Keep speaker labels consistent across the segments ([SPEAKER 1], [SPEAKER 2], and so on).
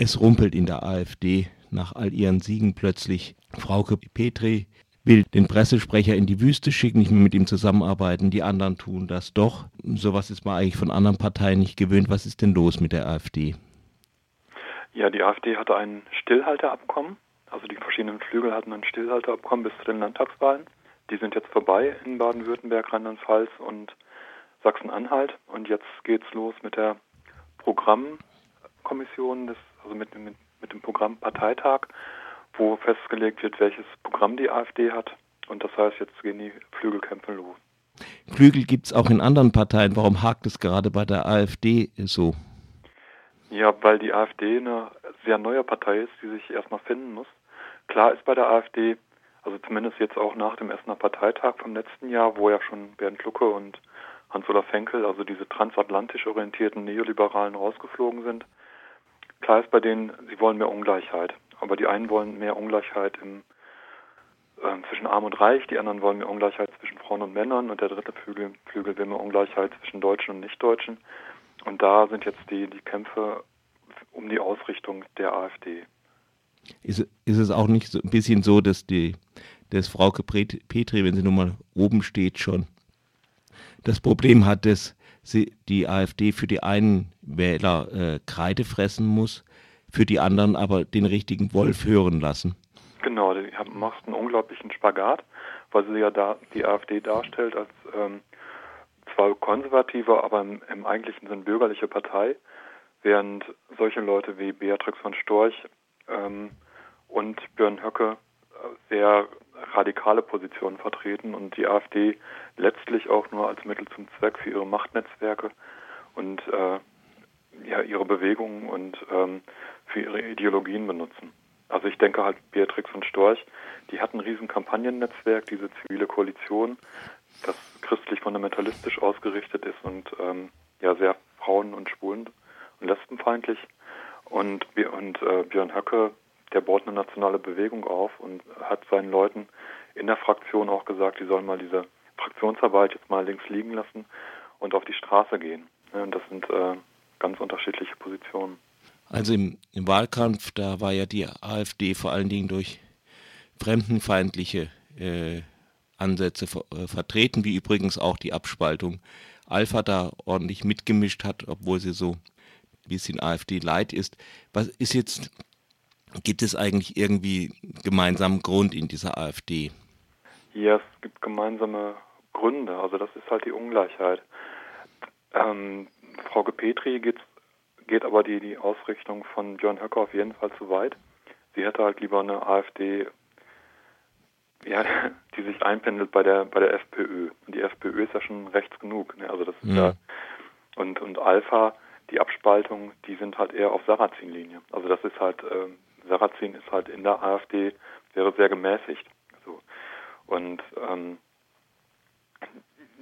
[SPEAKER 1] Es rumpelt in der AfD nach all ihren Siegen plötzlich. Frauke Petri will den Pressesprecher in die Wüste schicken, nicht mehr mit ihm zusammenarbeiten. Die anderen tun das doch. Sowas ist man eigentlich von anderen Parteien nicht gewöhnt. Was ist denn los mit der AfD?
[SPEAKER 2] Ja, die AfD hatte ein Stillhalteabkommen. Also die verschiedenen Flügel hatten ein Stillhalteabkommen bis zu den Landtagswahlen. Die sind jetzt vorbei in Baden-Württemberg, Rheinland-Pfalz und Sachsen-Anhalt. Und jetzt geht's los mit der Programmkommission, des, also mit, mit, mit dem Programmparteitag, wo festgelegt wird, welches Programm die AfD hat. Und das heißt, jetzt gehen die Flügelkämpfe los.
[SPEAKER 1] Flügel gibt es auch in anderen Parteien. Warum hakt es gerade bei der AfD so?
[SPEAKER 2] Ja, weil die AfD eine sehr neue Partei ist, die sich erstmal finden muss. Klar ist bei der AfD, also zumindest jetzt auch nach dem Essener Parteitag vom letzten Jahr, wo ja schon Bernd Lucke und Hans-Olaf Henkel, also diese transatlantisch orientierten Neoliberalen rausgeflogen sind. Klar ist bei denen, sie wollen mehr Ungleichheit. Aber die einen wollen mehr Ungleichheit im, äh, zwischen Arm und Reich, die anderen wollen mehr Ungleichheit zwischen Frauen und Männern und der dritte Flügel, Flügel will mehr Ungleichheit zwischen Deutschen und Nichtdeutschen. Und da sind jetzt die, die Kämpfe um die Ausrichtung der AfD.
[SPEAKER 1] Ist, ist es auch nicht so ein bisschen so, dass die dass Frauke Petri, wenn sie nun mal oben steht, schon das Problem hat, dass sie die AfD für die einen Wähler äh, Kreide fressen muss, für die anderen aber den richtigen Wolf hören lassen.
[SPEAKER 2] Genau, die macht einen unglaublichen Spagat, weil sie ja da die AfD darstellt als ähm, zwar konservative, aber im, im eigentlichen Sinn bürgerliche Partei, während solche Leute wie Beatrix von Storch ähm, und Björn Höcke sehr radikale Positionen vertreten und die AfD letztlich auch nur als Mittel zum Zweck für ihre Machtnetzwerke und äh, ja, ihre Bewegungen und ähm, für ihre Ideologien benutzen. Also ich denke halt, Beatrix und Storch, die hatten ein riesen Kampagnennetzwerk, diese zivile Koalition, das christlich-fundamentalistisch ausgerichtet ist und ähm, ja sehr frauen- und schwulen- und lesbenfeindlich. Und, und äh, Björn Höcke, der baut eine nationale Bewegung auf und hat seinen Leuten in der Fraktion auch gesagt, die sollen mal diese Fraktionsarbeit jetzt mal links liegen lassen und auf die Straße gehen. Und das sind äh, ganz unterschiedliche Positionen.
[SPEAKER 1] Also im, im, Wahlkampf, da war ja die AfD vor allen Dingen durch fremdenfeindliche äh, Ansätze ver äh, vertreten, wie übrigens auch die Abspaltung Alpha da ordentlich mitgemischt hat, obwohl sie so ein bisschen AfD-Leid ist. Was ist jetzt, gibt es eigentlich irgendwie gemeinsamen Grund in dieser AfD?
[SPEAKER 2] Ja, es gibt gemeinsame Gründe. Also das ist halt die Ungleichheit. Ähm, Frau Petri geht, geht aber die, die Ausrichtung von Björn Höcker auf jeden Fall zu weit. Sie hätte halt lieber eine AfD, ja, die sich einpendelt bei der bei der FPÖ. Und die FPÖ ist ja schon rechts genug. Ne? Also das ist ja. ja und und Alpha, die Abspaltung, die sind halt eher auf Sarrazin-Linie. Also das ist halt äh, Sarrazin ist halt in der AfD wäre sehr gemäßigt. So. Und ähm,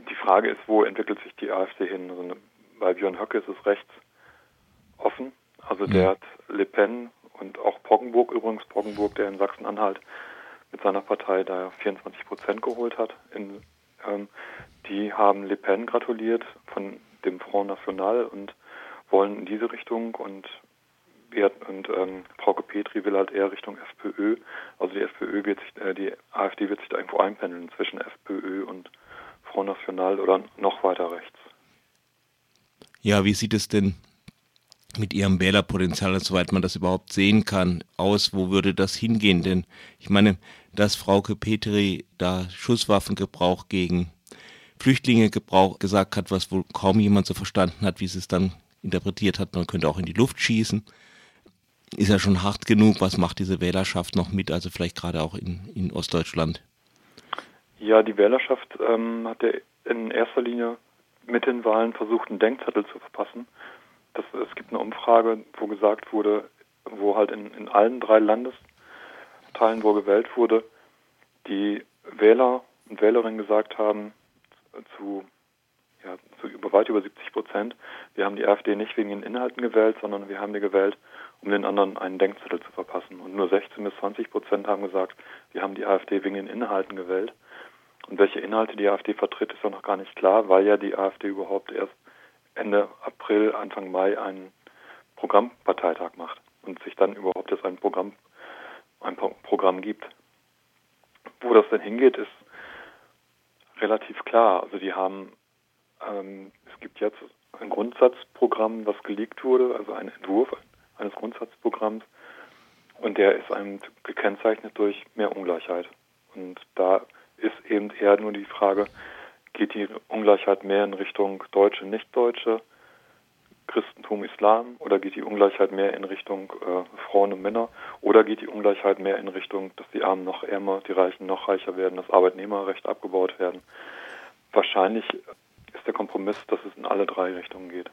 [SPEAKER 2] die Frage ist, wo entwickelt sich die AfD hin? Also bei Björn Höcke ist es rechts offen. Also der hat Le Pen und auch Poggenburg übrigens, Poggenburg, der in Sachsen-Anhalt mit seiner Partei da 24 Prozent geholt hat. In, ähm, die haben Le Pen gratuliert von dem Front National und wollen in diese Richtung und und ähm, Frauke Petri will halt eher Richtung FPÖ. Also die FPÖ wird sich, äh, die AfD wird sich da irgendwo einpendeln zwischen FPÖ und Front National oder noch weiter rechts.
[SPEAKER 1] Ja, wie sieht es denn mit ihrem Wählerpotenzial, soweit man das überhaupt sehen kann, aus? Wo würde das hingehen? Denn ich meine, dass Frauke Petri da Schusswaffengebrauch gegen Flüchtlinge Gebrauch gesagt hat, was wohl kaum jemand so verstanden hat, wie sie es dann interpretiert hat, man könnte auch in die Luft schießen. Ist ja schon hart genug. Was macht diese Wählerschaft noch mit? Also vielleicht gerade auch in, in Ostdeutschland.
[SPEAKER 2] Ja, die Wählerschaft ähm, hat ja in erster Linie mit den Wahlen versucht, einen Denkzettel zu verpassen. Das, es gibt eine Umfrage, wo gesagt wurde, wo halt in, in allen drei Landesteilen, wo gewählt wurde, die Wähler und Wählerinnen gesagt haben, zu, weit über 70 Prozent, wir haben die AfD nicht wegen den Inhalten gewählt, sondern wir haben die gewählt, um den anderen einen Denkzettel zu verpassen. Und nur 16 bis 20 Prozent haben gesagt, wir haben die AfD wegen den Inhalten gewählt. Und welche Inhalte die AfD vertritt, ist ja noch gar nicht klar, weil ja die AfD überhaupt erst Ende April, Anfang Mai einen Programmparteitag macht und sich dann überhaupt jetzt ein Programm, ein Programm gibt. Wo das denn hingeht, ist relativ klar. Also die haben, ähm, es gibt jetzt ein Grundsatzprogramm, was geleakt wurde, also ein Entwurf eines Grundsatzprogramms, und der ist einem gekennzeichnet durch mehr Ungleichheit. Und da ist eben eher nur die Frage, geht die Ungleichheit mehr in Richtung Deutsche, Nicht-Deutsche, Christentum, Islam oder geht die Ungleichheit mehr in Richtung äh, Frauen und Männer oder geht die Ungleichheit mehr in Richtung, dass die Armen noch ärmer, die Reichen noch reicher werden, dass Arbeitnehmerrechte abgebaut werden? Wahrscheinlich ist der Kompromiss, dass es in alle drei Richtungen geht.